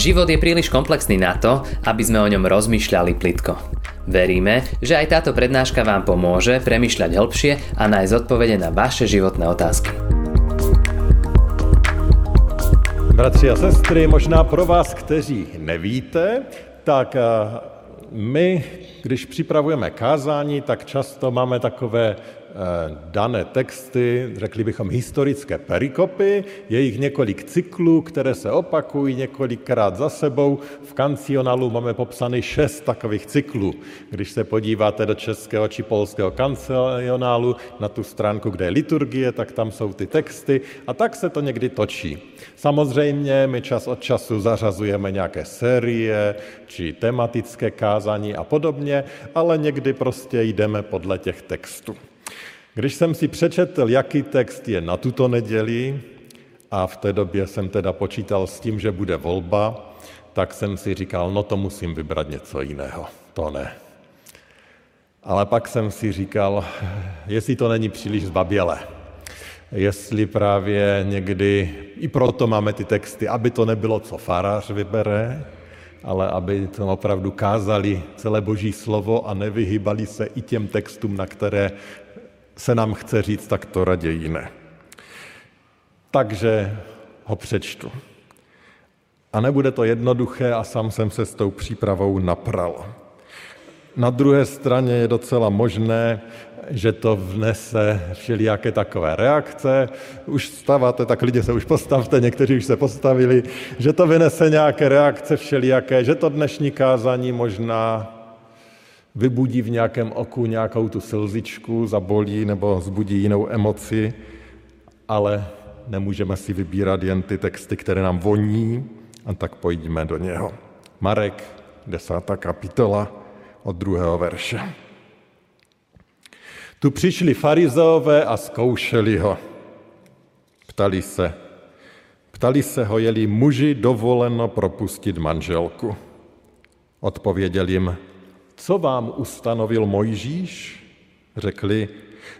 Život je príliš komplexný na to, aby sme o ňom rozmýšľali plitko. Veríme, že aj táto prednáška vám pomôže premyšľať hĺbšie a nájsť odpovede na vaše životné otázky. Bratři a sestry, možná pro vás, kteří nevíte, tak eh, my, když připravujeme kázání, tak často máme takové dané texty, řekli bychom historické perikopy, je jich několik cyklů, které se opakují několikrát za sebou. V kancionálu máme popsaný šest takových cyklů. Když se podíváte do českého či polského kancionálu na tu stránku, kde je liturgie, tak tam jsou ty texty a tak se to někdy točí. Samozřejmě my čas od času zařazujeme nějaké série či tematické kázání a podobně, ale někdy prostě jdeme podle těch textů. Když jsem si přečetl, jaký text je na tuto neděli, a v té době jsem teda počítal s tím, že bude volba, tak jsem si říkal, no to musím vybrat něco jiného. To ne. Ale pak jsem si říkal, jestli to není příliš zbabělé. Jestli právě někdy, i proto máme ty texty, aby to nebylo, co farář vybere, ale aby to opravdu kázali celé boží slovo a nevyhýbali se i těm textům, na které se nám chce říct, tak to raději ne. Takže ho přečtu. A nebude to jednoduché a sám jsem se s tou přípravou napral. Na druhé straně je docela možné, že to vnese všelijaké takové reakce. Už stáváte, tak lidi se už postavte, někteří už se postavili, že to vynese nějaké reakce všelijaké, že to dnešní kázání možná vybudí v nějakém oku nějakou tu slzičku, zabolí nebo zbudí jinou emoci, ale nemůžeme si vybírat jen ty texty, které nám voní, a tak pojďme do něho. Marek, desátá kapitola od druhého verše. Tu přišli farizeové a zkoušeli ho. Ptali se, ptali se ho, jeli muži dovoleno propustit manželku. Odpověděl jim, co vám ustanovil Mojžíš? Řekli,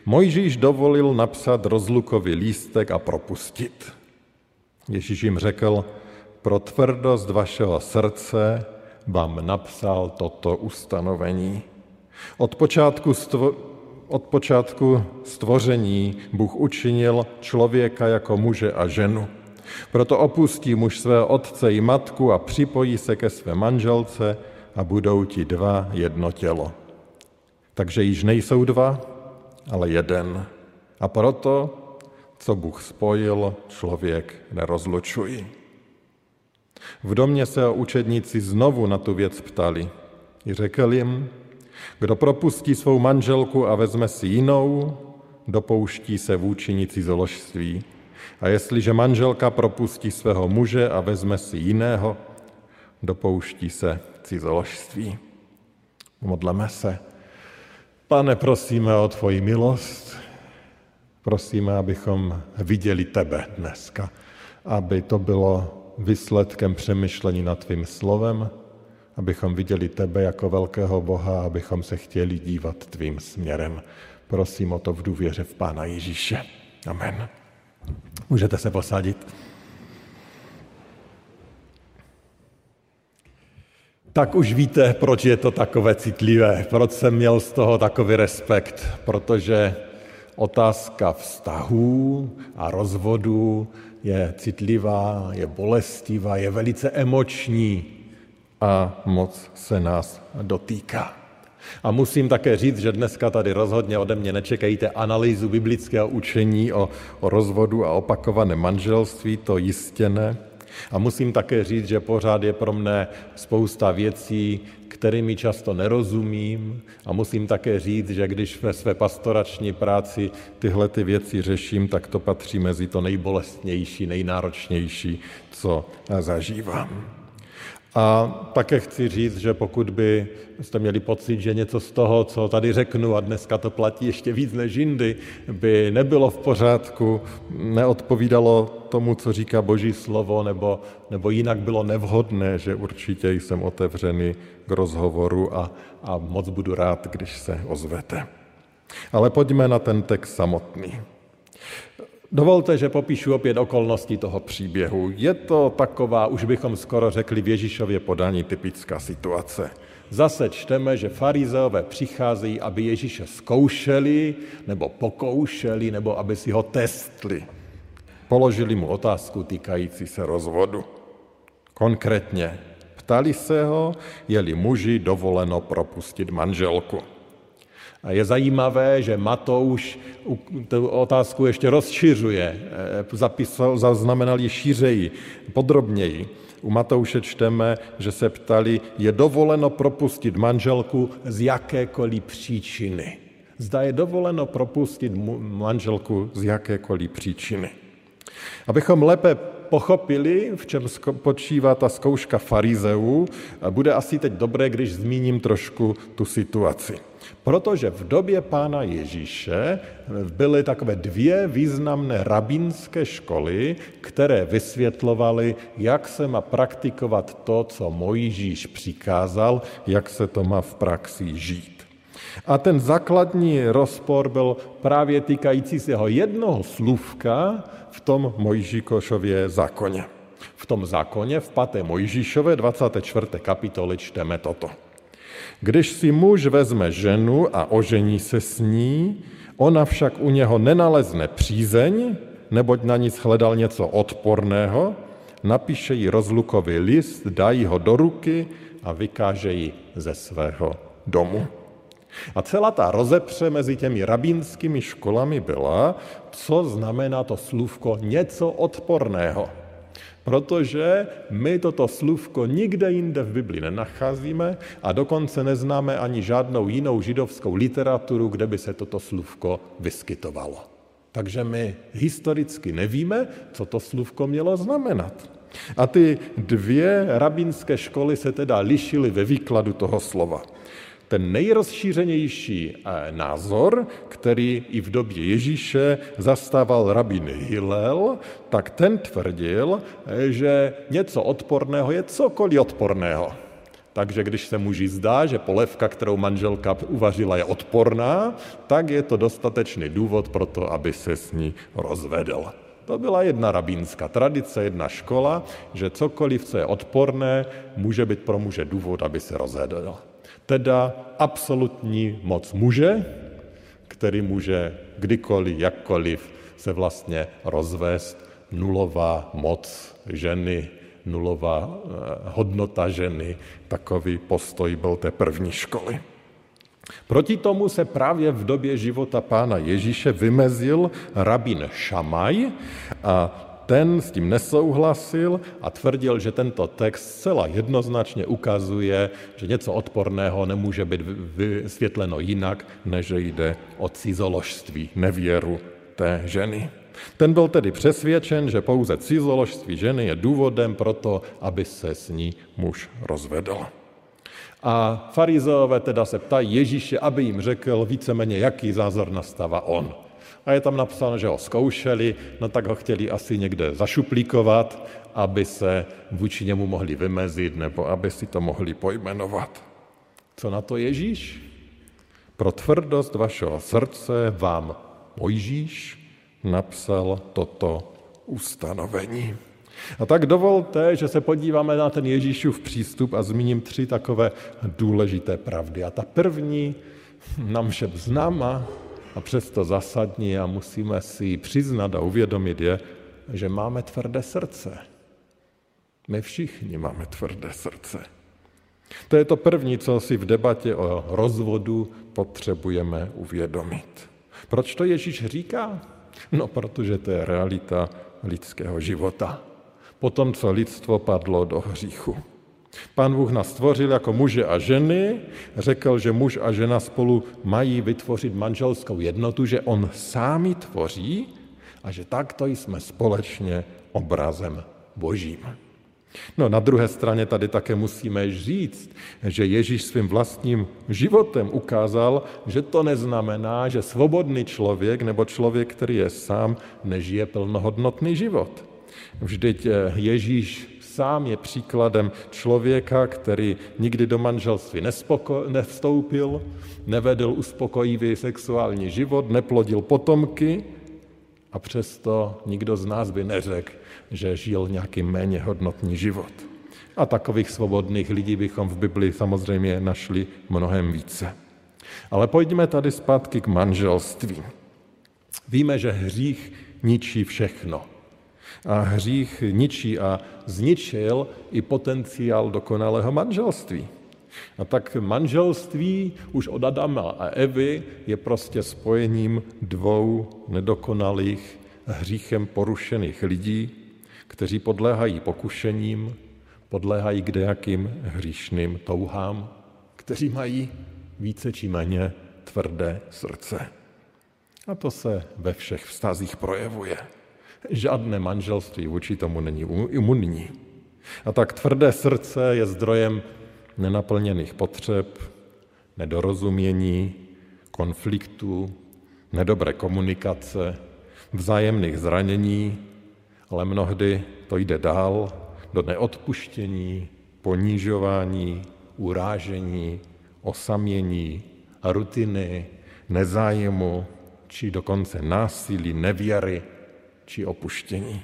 Mojžíš dovolil napsat rozlukový lístek a propustit. Ježíš jim řekl, pro tvrdost vašeho srdce vám napsal toto ustanovení. Od počátku, stvo, od počátku stvoření Bůh učinil člověka jako muže a ženu. Proto opustí muž svého otce i matku a připojí se ke své manželce a budou ti dva jedno tělo. Takže již nejsou dva, ale jeden. A proto, co Bůh spojil, člověk nerozlučují. V domě se o učedníci znovu na tu věc ptali. I řekl jim, kdo propustí svou manželku a vezme si jinou, dopouští se vůči cizoložství. A jestliže manželka propustí svého muže a vezme si jiného, dopouští se cizoložství. Modleme se. Pane, prosíme o tvoji milost, prosíme, abychom viděli tebe dneska, aby to bylo výsledkem přemýšlení nad tvým slovem, abychom viděli tebe jako velkého Boha, abychom se chtěli dívat tvým směrem. Prosím o to v důvěře v Pána Ježíše. Amen. Můžete se posadit. Tak už víte, proč je to takové citlivé, proč jsem měl z toho takový respekt, protože otázka vztahů a rozvodu je citlivá, je bolestivá, je velice emoční a moc se nás dotýká. A musím také říct, že dneska tady rozhodně ode mě nečekejte analýzu biblického učení o, o rozvodu a opakovaném manželství, to jistě ne a musím také říct, že pořád je pro mne spousta věcí, kterými často nerozumím a musím také říct, že když ve své pastorační práci tyhle ty věci řeším, tak to patří mezi to nejbolestnější, nejnáročnější, co zažívám. A také chci říct, že pokud by jste měli pocit, že něco z toho, co tady řeknu, a dneska to platí ještě víc než jindy, by nebylo v pořádku, neodpovídalo tomu, co říká Boží slovo, nebo, nebo jinak bylo nevhodné, že určitě jsem otevřený k rozhovoru a, a moc budu rád, když se ozvete. Ale pojďme na ten text samotný. Dovolte, že popíšu opět okolnosti toho příběhu. Je to taková, už bychom skoro řekli v Ježíšově podání, typická situace. Zase čteme, že farizeové přicházejí, aby Ježíše zkoušeli, nebo pokoušeli, nebo aby si ho testli. Položili mu otázku týkající se rozvodu. Konkrétně ptali se ho, je-li muži dovoleno propustit manželku. A je zajímavé, že Matouš tu otázku ještě rozšiřuje, eh, zapisal, zaznamenal ji šířeji, podrobněji. U Matouše čteme, že se ptali, je dovoleno propustit manželku z jakékoliv příčiny. Zda je dovoleno propustit manželku z jakékoliv příčiny. Abychom lépe pochopili, v čem počívá ta zkouška farizeů, bude asi teď dobré, když zmíním trošku tu situaci. Protože v době pána Ježíše byly takové dvě významné rabínské školy, které vysvětlovaly, jak se má praktikovat to, co Mojžíš přikázal, jak se to má v praxi žít. A ten základní rozpor byl právě týkající se jeho jednoho slůvka v tom Mojžíkošově zákoně. V tom zákoně v 5. Mojžíšové 24. kapitole čteme toto. Když si muž vezme ženu a ožení se s ní, ona však u něho nenalezne přízeň, neboť na ní hledal něco odporného, napíše jí rozlukový list, dá ho do ruky a vykáže ji ze svého domu. A celá ta rozepře mezi těmi rabínskými školami byla, co znamená to slůvko něco odporného. Protože my toto slůvko nikde jinde v Bibli nenacházíme a dokonce neznáme ani žádnou jinou židovskou literaturu, kde by se toto slůvko vyskytovalo. Takže my historicky nevíme, co to slůvko mělo znamenat. A ty dvě rabínské školy se teda lišily ve výkladu toho slova. Ten nejrozšířenější eh, názor, který i v době Ježíše zastával rabin Hillel, tak ten tvrdil, eh, že něco odporného je cokoliv odporného. Takže když se muži zdá, že polévka, kterou manželka uvařila, je odporná, tak je to dostatečný důvod pro to, aby se s ní rozvedl. To byla jedna rabínská tradice, jedna škola, že cokoliv, co je odporné, může být pro muže důvod, aby se rozvedl teda absolutní moc muže, který může kdykoliv, jakkoliv se vlastně rozvést, nulová moc ženy, nulová eh, hodnota ženy, takový postoj byl té první školy. Proti tomu se právě v době života pána Ježíše vymezil rabin Šamaj a ten s tím nesouhlasil a tvrdil, že tento text zcela jednoznačně ukazuje, že něco odporného nemůže být vysvětleno jinak, než že jde o cizoložství, nevěru té ženy. Ten byl tedy přesvědčen, že pouze cizoložství ženy je důvodem pro to, aby se s ní muž rozvedl. A farizeové teda se ptají Ježíše, aby jim řekl víceméně, jaký zázor nastává on a je tam napsáno, že ho zkoušeli, no tak ho chtěli asi někde zašuplíkovat, aby se vůči němu mohli vymezit nebo aby si to mohli pojmenovat. Co na to Ježíš? Pro tvrdost vašeho srdce vám Mojžíš napsal toto ustanovení. A tak dovolte, že se podíváme na ten Ježíšův přístup a zmíním tři takové důležité pravdy. A ta první, nám všem známa, a přesto zasadní a musíme si přiznat a uvědomit je, že máme tvrdé srdce. My všichni máme tvrdé srdce. To je to první, co si v debatě o rozvodu potřebujeme uvědomit. Proč to Ježíš říká? No, protože to je realita lidského života. Potom, co lidstvo padlo do hříchu. Pán Bůh nás stvořil jako muže a ženy, řekl, že muž a žena spolu mají vytvořit manželskou jednotu, že on sám ji tvoří a že takto jsme společně obrazem božím. No na druhé straně tady také musíme říct, že Ježíš svým vlastním životem ukázal, že to neznamená, že svobodný člověk nebo člověk, který je sám, nežije plnohodnotný život. Vždyť eh, Ježíš sám je příkladem člověka, který nikdy do manželství nespoko- nevstoupil, nevedl uspokojivý sexuální život, neplodil potomky A přesto nikdo z nás by neřekl, že žil nějaký méně hodnotný život. A takových svobodných lidí bychom v Biblii samozřejmě našli mnohem více. Ale pojďme tady zpátky k manželství. Víme, že hřích ničí všechno. A hřích ničí a zničil i potenciál dokonalého manželství. A tak manželství už od Adama a Evy je prostě spojením dvou nedokonalých, hříchem porušených lidí, kteří podléhají pokušením, podléhají kdejakým hříšným touhám, kteří mají více či méně tvrdé srdce. A to se ve všech vztazích projevuje. Žádné manželství vůči tomu není imunní. A tak tvrdé srdce je zdrojem nenaplněných potřeb, nedorozumění, konfliktů, nedobré komunikace, vzájemných zranění, ale mnohdy to jde dál do neodpuštění, ponížování, urážení, osamění, rutiny, nezájmu, či dokonce násilí, nevěry či opuštění.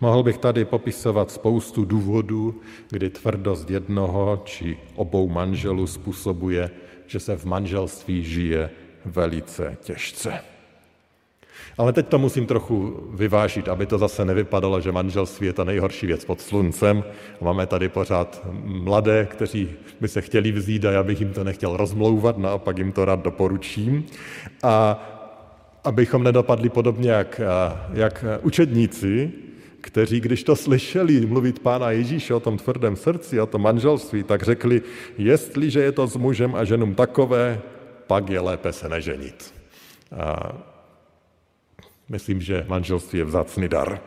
Mohl bych tady popisovat spoustu důvodů, kdy tvrdost jednoho či obou manželů způsobuje, že se v manželství žije velice těžce. Ale teď to musím trochu vyvážit, aby to zase nevypadalo, že manželství je ta nejhorší věc pod sluncem. Máme tady pořád mladé, kteří by se chtěli vzít a já bych jim to nechtěl rozmlouvat, naopak jim to rád doporučím. A abychom nedopadli podobně jak, jak učedníci, kteří, když to slyšeli mluvit pána Ježíše o tom tvrdém srdci, o tom manželství, tak řekli, jestliže je to s mužem a ženou takové, pak je lépe se neženit. A myslím, že manželství je vzácný dar.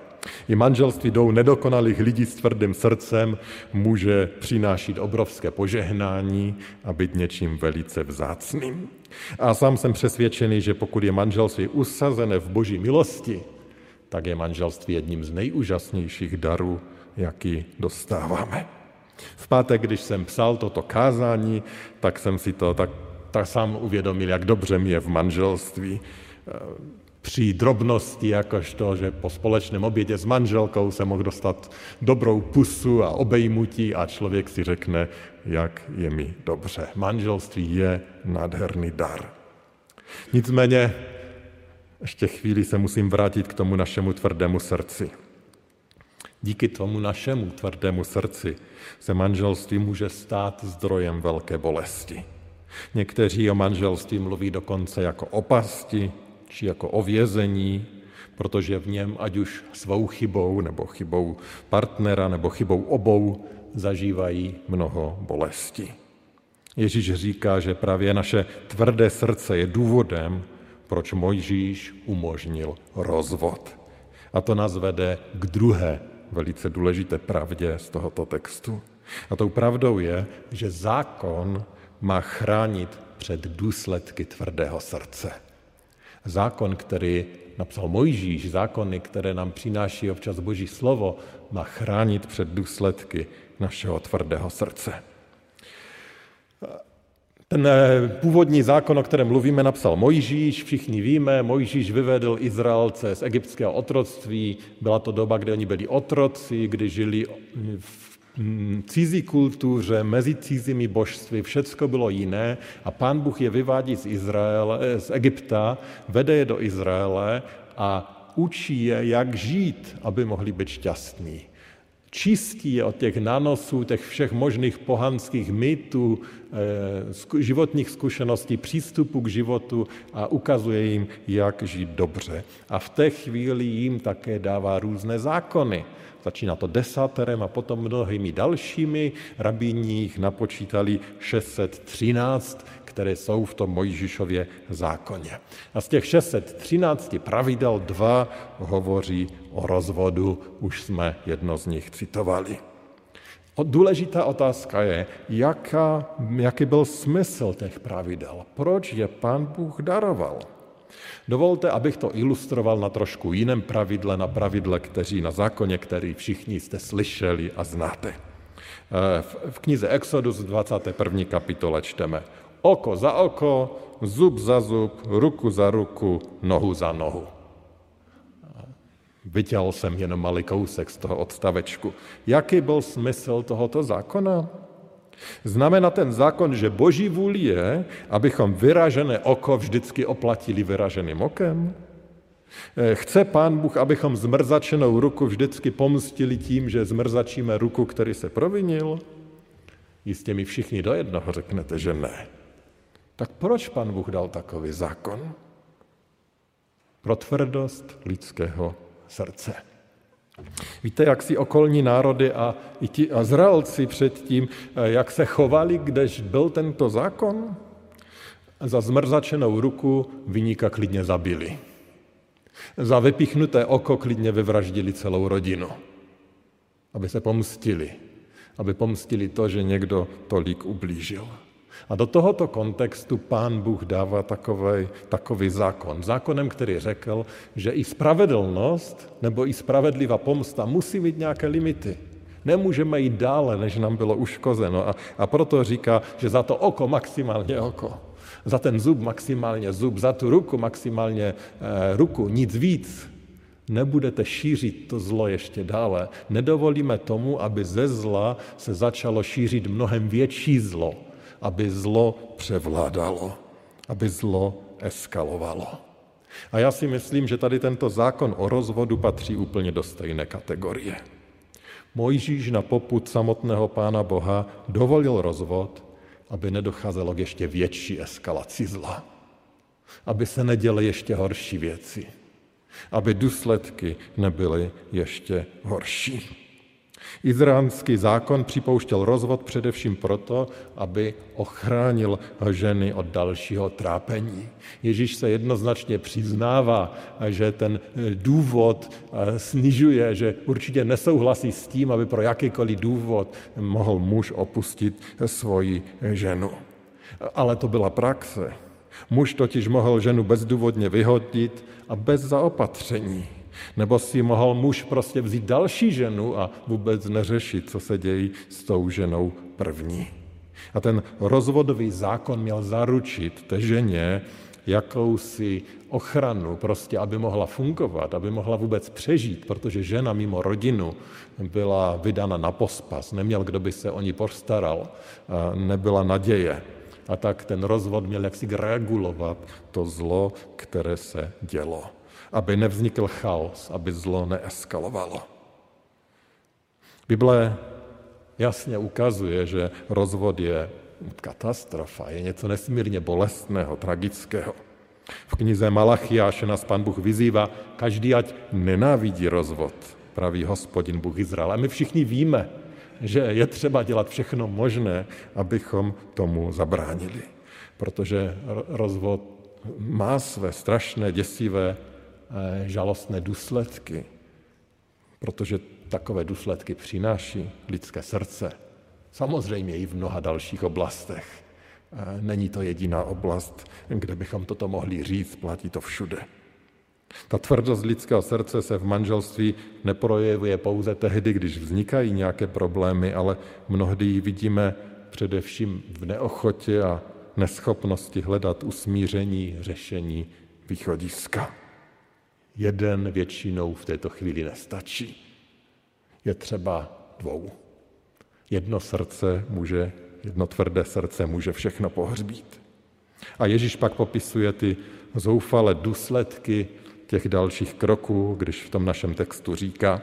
I manželství dvou nedokonalých lidí s tvrdým srdcem může přinášet obrovské požehnání a být něčím velice vzácným. A sám jsem přesvědčený, že pokud je manželství usazené v boží milosti, tak je manželství jedním z nejúžasnějších darů, jaký dostáváme. V pátek, když jsem psal toto kázání, tak jsem si to tak, tak sám uvědomil, jak dobře mi je v manželství. Při drobnosti, jakož to, že po společném obědě s manželkou se mohl dostat dobrou pusu a obejmutí a člověk si řekne, jak je mi dobře. Manželství je nádherný dar. Nicméně ještě chvíli se musím vrátit k tomu našemu tvrdému srdci. Díky tomu našemu tvrdému srdci se manželství může stát zdrojem velké bolesti. Někteří o manželství mluví dokonce jako o pasti či jako o vězení, protože v něm, ať už svou chybou, nebo chybou partnera, nebo chybou obou, zažívají mnoho bolesti. Ježíš říká, že právě naše tvrdé srdce je důvodem, proč Mojžíš umožnil rozvod. A to nás vede k druhé velice důležité pravdě z tohoto textu. A tou pravdou je, že zákon má chránit před důsledky tvrdého srdce. Zákon, který napsal Mojžíš, zákony, které nám přináší občas Boží slovo, má chránit před důsledky našeho tvrdého srdce. Ten eh, původní zákon, o kterém mluvíme, napsal Mojžíš, všichni víme, Mojžíš vyvedl Izraelce z egyptského otroctví, byla to doba, kdy oni byli otroci, kdy žili v cizí kultuře, mezi cizími božství, všecko bylo jiné a pán Bůh je vyvádí z, Izraele, eh, z Egypta, vede je do Izraele a učí je, jak žít, aby mohli být šťastní čistí je od těch nanosů, těch všech možných pohanských mýtů, eh, životních zkušeností, přístupu k životu a ukazuje jim, jak žít dobře. A v té chvíli jim také dává různé zákony. Začíná to desáterem a potom mnohými dalšími. Rabíni jich napočítali 613, které jsou v tom Mojžišově zákoně. A z těch 613 pravidel dva hovoří o rozvodu, už jsme jedno z nich citovali. Důležitá otázka je, jaká, jaký byl smysl těch pravidel, proč je pán Bůh daroval. Dovolte, abych to ilustroval na trošku jiném pravidle, na pravidle, kteří na zákoně, který všichni jste slyšeli a znáte. V knize Exodus 21. kapitole čteme oko za oko, zub za zub, ruku za ruku, nohu za nohu. Vytěl jsem jenom malý kousek z toho odstavečku. Jaký byl smysl tohoto zákona? Znamená ten zákon, že boží vůli je, abychom vyražené oko vždycky oplatili vyraženým okem? Eh, chce pán Bůh, abychom zmrzačenou ruku vždycky pomstili tím, že zmrzačíme ruku, který se provinil? Jistě mi všichni do jednoho řeknete, že ne. Tak proč pan Bůh dal takový zákon? Pro tvrdost lidského srdce. Víte, jak si okolní národy a i ti Izraelci předtím, eh, jak se chovali, když byl tento zákon? Za zmrzačenou ruku vyníka klidně zabili. Za vypichnuté oko klidně vyvraždili celou rodinu, aby se pomstili, aby pomstili to, že někdo tolik ublížil. A do tohoto kontextu pán Bůh dává takový, takový zákon. Zákonem, který řekl, že i spravedlnost nebo i spravedlivá pomsta musí mít nějaké limity. Nemůžeme jít dále, než nám bylo uškozeno. A, a proto říká, že za to oko maximálně oko. Za ten zub maximálně zub, za tu ruku maximálně e, ruku, nic víc. Nebudete šířit to zlo ještě dále. Nedovolíme tomu, aby ze zla se začalo šířit mnohem větší zlo aby zlo převládalo, aby zlo eskalovalo. A já si myslím, že tady tento zákon o rozvodu patří úplně do stejné kategorie. Mojžíš na poput samotného pána Boha dovolil rozvod, aby nedocházelo k ještě větší eskalaci zla. Aby se neděly ještě horší věci. Aby důsledky nebyly ještě horší. Izraelský zákon připouštěl rozvod především proto, aby ochránil ženy od dalšího trápení. Ježíš se jednoznačně přiznává, že ten důvod eh, snižuje, že určitě nesouhlasí s tím, aby pro jakýkoliv důvod mohl muž opustit svoji ženu. Ale to byla praxe. Muž totiž mohl ženu bezdůvodně vyhodit a bez zaopatření. Nebo si mohl muž prostě vzít další ženu a vůbec neřešit, co se dějí s tou ženou první. A ten rozvodový zákon měl zaručit té ženě jakousi ochranu, prostě aby mohla fungovat, aby mohla vůbec přežít, protože žena mimo rodinu byla vydána na pospas, neměl kdo by se o ní postaral, nebyla naděje. A tak ten rozvod měl jaksi regulovat to zlo, které se dělo aby nevznikl chaos, aby zlo neeskalovalo. Bible jasně ukazuje, že rozvod je katastrofa, je něco nesmírně bolestného, tragického. V knize Malachiáše nás pán Bůh vyzývá, každý ať nenávidí rozvod, praví hospodin Bůh Izrael. A my všichni víme, že je třeba dělat všechno možné, abychom tomu zabránili. Protože rozvod má své strašné, děsivé žalostné důsledky, protože takové důsledky přináší lidské srdce. Samozřejmě i v mnoha dalších oblastech. Eh, není to jediná oblast, kde bychom toto mohli říct, platí to všude. Ta tvrdost lidského srdce se v manželství neprojevuje pouze tehdy, když vznikají nějaké problémy, ale mnohdy ji vidíme především v neochotě a neschopnosti hledat usmíření, řešení, východiska. Jeden většinou v této chvíli nestačí. Je třeba dvou. Jedno srdce může, jedno tvrdé srdce může všechno pohřbít. A Ježíš pak popisuje ty zoufalé důsledky těch dalších kroků, když v tom našem textu říká,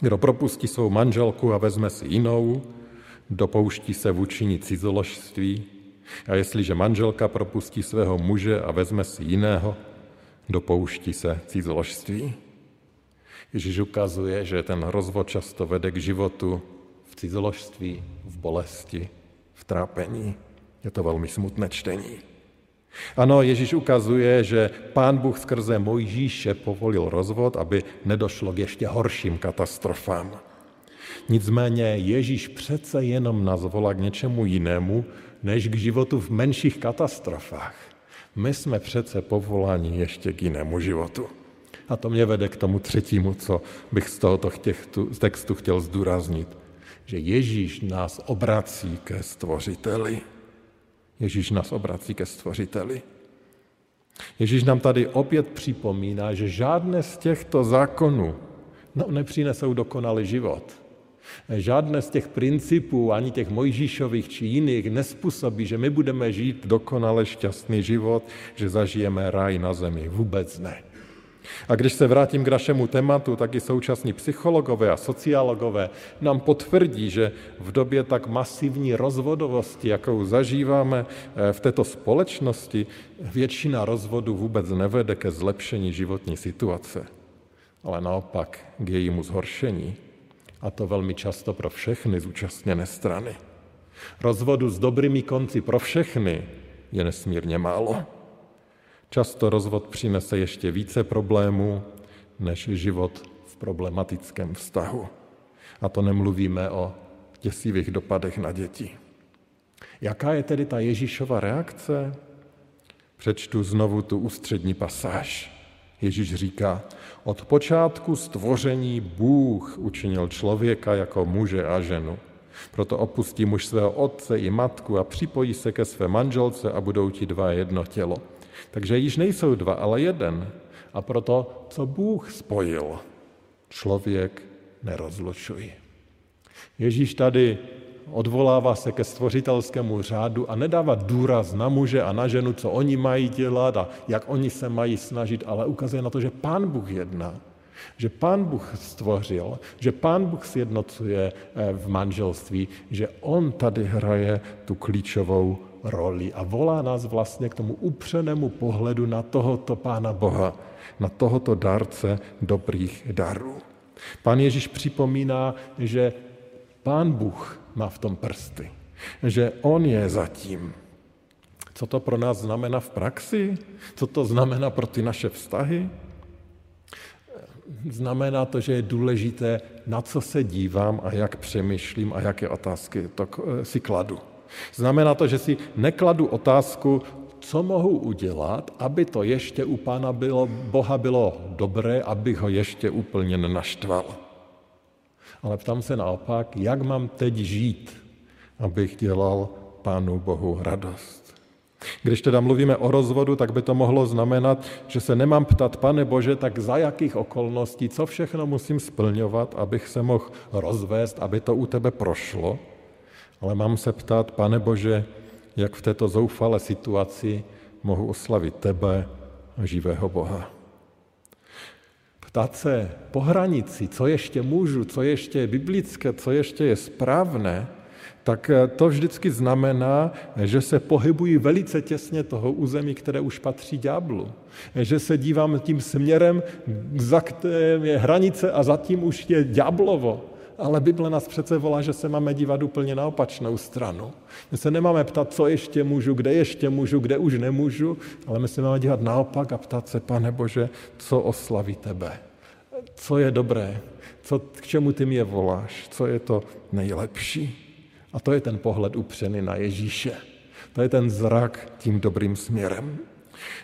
kdo propustí svou manželku a vezme si jinou, dopouští se vůčinit cizoložství, a jestliže manželka propustí svého muže a vezme si jiného, dopouští se cizoložství. Ježíš ukazuje, že ten rozvod často vede k životu v cizoložství, v bolesti, v trápení. Je to velmi smutné čtení. Ano, Ježíš ukazuje, že pán Bůh skrze Mojžíše povolil rozvod, aby nedošlo k ještě horším katastrofám. Nicméně Ježíš přece jenom nás volá k něčemu jinému, než k životu v menších katastrofách. My jsme přece povoláni ještě k jinému životu. A to mě vede k tomu třetímu, co bych z tohoto textu chtěl zdůraznit. Že Ježíš nás obrací ke stvořiteli. Ježíš nás obrací ke stvořiteli. Ježíš nám tady opět připomíná, že žádné z těchto zákonů no, nepřinesou dokonalý život. Žádné z těch principů, ani těch Mojžíšových či jiných, nespůsobí, že my budeme žít dokonale šťastný život, že zažijeme ráj na zemi. Vůbec ne. A když se vrátím k našemu tématu, tak i současní psychologové a sociálogové nám potvrdí, že v době tak masivní rozvodovosti, jakou zažíváme eh, v této společnosti, většina rozvodů vůbec nevede ke zlepšení životní situace, ale naopak k jejímu zhoršení. A to velmi často pro všechny zúčastněné strany. Rozvodu s dobrými konci pro všechny je nesmírně málo. Často rozvod přinese ještě více problémů než život v problematickém vztahu. A to nemluvíme o děsivých dopadech na děti. Jaká je tedy ta Ježíšova reakce? Přečtu znovu tu ústřední pasáž. Ježíš říká, od počátku stvoření Bůh učinil člověka jako muže a ženu. Proto opustí muž svého otce i matku a připojí se ke své manželce a budou ti dva jedno tělo. Takže již nejsou dva, ale jeden. A proto, co Bůh spojil, člověk nerozlučuje. Ježíš tady odvolává se ke stvořitelskému řádu a nedává důraz na muže a na ženu, co oni mají dělat a jak oni se mají snažit, ale ukazuje na to, že Pán Bůh jedná. Že Pán Bůh stvořil, že Pán Bůh sjednocuje eh, v manželství, že On tady hraje tu klíčovou roli a volá nás vlastně k tomu upřenému pohledu na tohoto Pána Boha, na tohoto dárce dobrých darů. Pán Ježíš připomíná, že Pán Bůh má v tom prsty, že On je zatím. Co to pro nás znamená v praxi? Co to znamená pro ty naše vztahy? Znamená to, že je důležité, na co se dívám a jak přemýšlím a jaké otázky to si kladu. Znamená to, že si nekladu otázku, co mohu udělat, aby to ještě u Pána bylo, Boha bylo dobré, abych ho ještě úplně nenaštval. Ale ptám se naopak, jak mám teď žít, abych dělal Pánu Bohu radost. Když teda mluvíme o rozvodu, tak by to mohlo znamenat, že se nemám ptat, pane Bože, tak za jakých okolností, co všechno musím splňovat, abych se mohl rozvést, aby to u tebe prošlo, ale mám se ptát, pane Bože, jak v této zoufalé situaci mohu oslavit tebe, živého Boha. Ptát se po hranici, co ještě můžu, co ještě je biblické, co ještě je správné, tak to vždycky znamená, že se pohybují velice těsně toho území, které už patří ďáblu. Že se dívám tím směrem, za kterým je hranice a zatím už je ďáblovo ale Bible nás přece volá, že se máme dívat úplně na opačnou stranu. My se nemáme ptat, co ještě můžu, kde ještě můžu, kde už nemůžu, ale my se máme dívat naopak a ptat se, pane Bože, co oslaví tebe, co je dobré, co, k čemu ty mě voláš, co je to nejlepší. A to je ten pohled upřený na Ježíše. To je ten zrak tím dobrým směrem.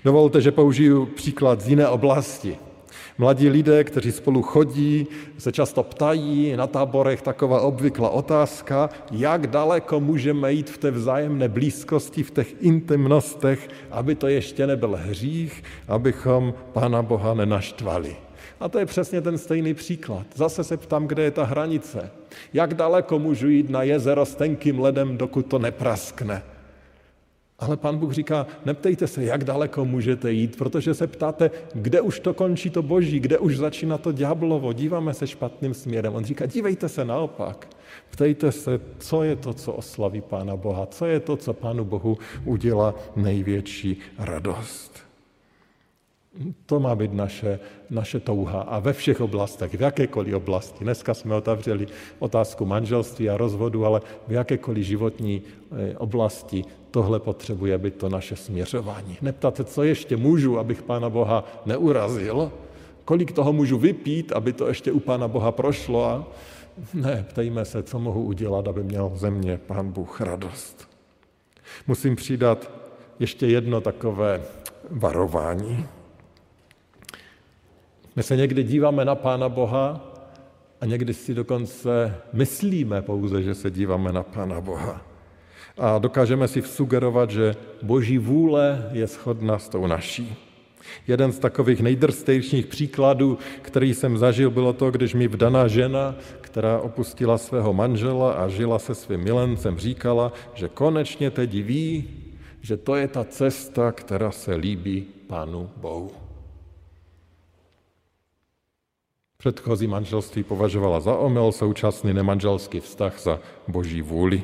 Dovolte, že použiju příklad z jiné oblasti. Mladí lidé, kteří spolu chodí, se často ptají na táborech taková obvyklá otázka, jak daleko můžeme jít v té vzájemné blízkosti, v těch intimnostech, aby to ještě nebyl hřích, abychom Pána Boha nenaštvali. A to je přesně ten stejný příklad. Zase se ptám, kde je ta hranice. Jak daleko můžu jít na jezero s tenkým ledem, dokud to nepraskne? Ale pan Bůh říká, neptejte se, jak daleko můžete jít, protože se ptáte, kde už to končí to boží, kde už začíná to ďáblovo, díváme se špatným směrem. On říká, dívejte se naopak, ptejte se, co je to, co oslaví Pána Boha, co je to, co Pánu Bohu udělá největší radost. To má být naše, naše touha a ve všech oblastech, v jakékoliv oblasti. Dneska jsme otevřeli otázku manželství a rozvodu, ale v jakékoliv životní eh, oblasti tohle potřebuje být to naše směřování. Neptat se, co ještě můžu, abych Pána Boha neurazil, kolik toho můžu vypít, aby to ještě u Pána Boha prošlo a ne, ptejme se, co mohu udělat, aby měl ze mě Pán Bůh radost. Musím přidat ještě jedno takové varování. My se někdy díváme na Pána Boha a někdy si dokonce myslíme pouze, že se díváme na Pána Boha. A dokážeme si sugerovat, že boží vůle je shodná s tou naší. Jeden z takových nejdrstejších příkladů, který jsem zažil, bylo to, když mi vdaná žena, která opustila svého manžela a žila se svým milencem, říkala, že konečně teď ví, že to je ta cesta, která se líbí Pánu Bohu. Předchozí manželství považovala za omyl, současný nemanželský vztah za boží vůli.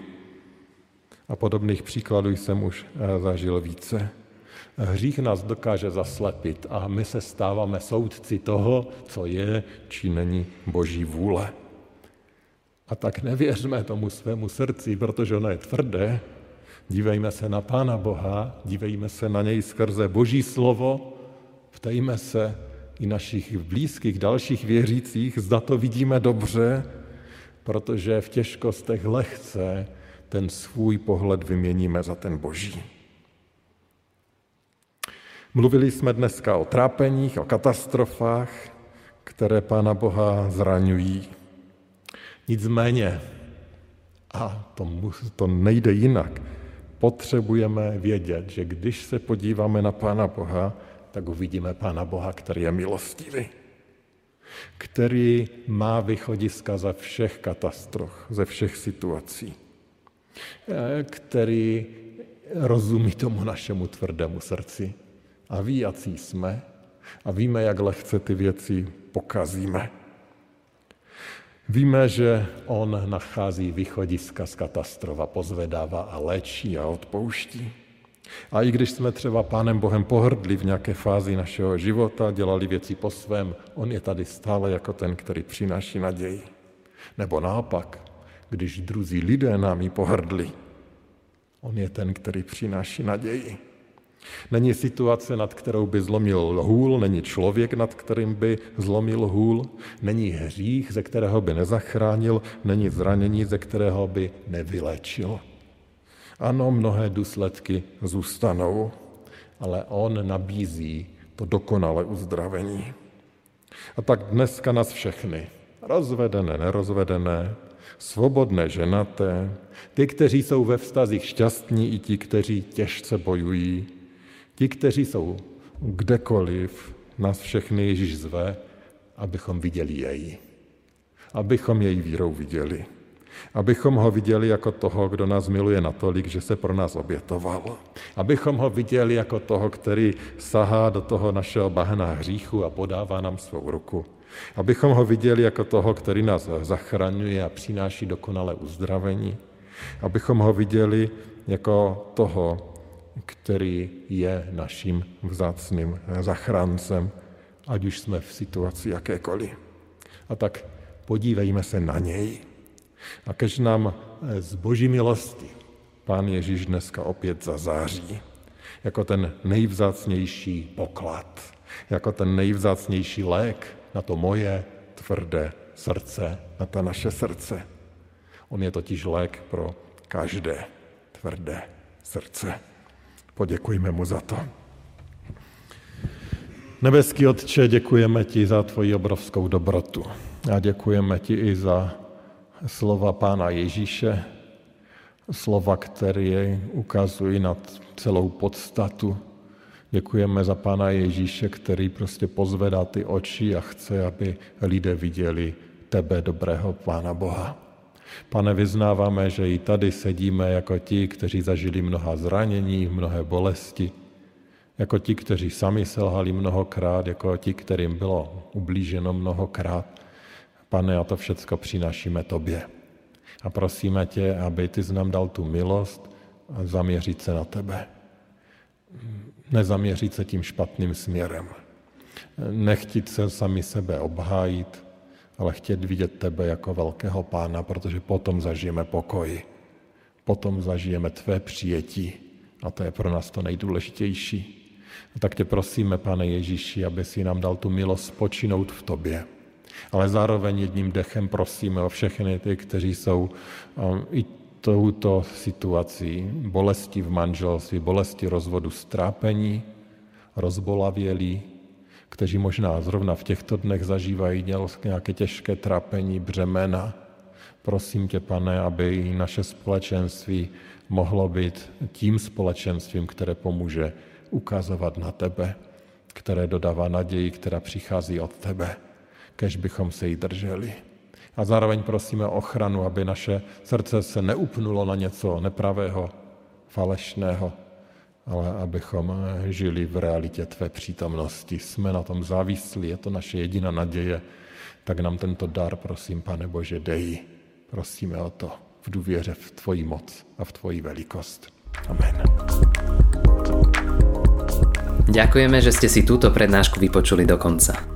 A podobných příkladů jsem už eh, zažil více. Hřích nás dokáže zaslepit a my se stáváme soudci toho, co je či není boží vůle. A tak nevěřme tomu svému srdci, protože ono je tvrdé. Dívejme se na Pána Boha, dívejme se na něj skrze Boží slovo, ptejme se i našich blízkých, dalších věřících, zda to vidíme dobře, protože v těžkostech lehce ten svůj pohled vyměníme za ten Boží. Mluvili jsme dneska o trápeních, o katastrofách, které Pána Boha zraňují. Nicméně, a to, to nejde jinak, potřebujeme vědět, že když se podíváme na Pána Boha, tak uvidíme Pána Boha, který je milostivý, který má východiska ze všech katastrof, ze všech situací, který rozumí tomu našemu tvrdému srdci a ví, jaký jsme a víme, jak lehce ty věci pokazíme. Víme, že on nachází východiska z katastrofa, pozvedává a léčí a odpouští. A i když jsme třeba Pánem Bohem pohrdli v nějaké fázi našeho života, dělali věci po svém, on je tady stále jako ten, který přináší naději. Nebo naopak, když druzí lidé námi pohrdli, on je ten, který přináší naději. Není situace, nad kterou by zlomil hůl, není člověk, nad kterým by zlomil hůl, není hřích, ze kterého by nezachránil, není zranění, ze kterého by nevylečil. Ano, mnohé důsledky zůstanou, ale on nabízí to dokonalé uzdravení. A tak dneska nás všechny, rozvedené, nerozvedené, svobodné, ženaté, ty, kteří jsou ve vztazích šťastní, i ti, kteří těžce bojují, Ti, kteří jsou kdekoliv, nás všechny Ježíš zve, abychom viděli jej. Abychom její vírou viděli. Abychom ho viděli jako toho, kdo nás miluje natolik, že se pro nás obětoval. Abychom ho viděli jako toho, který sahá do toho našeho bahna hříchu a podává nám svou ruku. Abychom ho viděli jako toho, který nás zachraňuje a přináší dokonalé uzdravení. Abychom ho viděli jako toho, který je naším vzácným zachráncem, ať už jsme v situaci jakékoliv. A tak podívejme se na něj. A kež nám z boží milosti Pán Ježíš dneska opět zazáří jako ten nejvzácnější poklad, jako ten nejvzácnější lék na to moje tvrdé srdce, na ta naše srdce. On je totiž lék pro každé tvrdé srdce. Poděkujme mu za to. Nebeský Otče, děkujeme ti za tvoji obrovskou dobrotu. A děkujeme ti i za slova Pána Ježíše, slova, které ukazují na celou podstatu. Děkujeme za Pána Ježíše, který prostě pozvedá ty oči a chce, aby lidé viděli tebe, dobrého Pána Boha. Pane, vyznáváme, že i tady sedíme jako ti, kteří zažili mnoha zranění, mnohé bolesti, jako ti, kteří sami selhali mnohokrát, jako ti, kterým bylo ublíženo mnohokrát. Pane, a to všecko přinášíme Tobě. A prosíme Tě, aby Ty nám dal tu milost zaměřit se na Tebe. Nezaměřit se tím špatným směrem. Nechtít se sami sebe obhájit, ale chtět vidět tebe jako velkého pána, protože potom zažijeme pokoj, potom zažijeme tvé přijetí a to je pro nás to nejdůležitější. A tak tě prosíme, pane Ježíši, aby si nám dal tu milost spočinout v tobě. Ale zároveň jedním dechem prosíme o všechny ty, kteří jsou um, i touto situací, bolesti v manželství, bolesti rozvodu, strápení, rozbolavělí, kteří možná zrovna v těchto dnech zažívají nějaké těžké trápení, břemena. Prosím tě, pane, aby i naše společenství mohlo být tím společenstvím, které pomůže ukazovat na tebe, které dodává naději, která přichází od tebe, kež bychom se jí drželi. A zároveň prosíme o ochranu, aby naše srdce se neupnulo na něco nepravého, falešného, ale abychom žili v realitě Tvé přítomnosti. Jsme na tom závislí, je to naše jediná naděje, tak nám tento dar, prosím, Pane Bože, dej. Prosíme o to v důvěře v Tvoji moc a v Tvoji velikost. Amen. Ďakujeme, že ste si túto prednášku vypočuli do konca.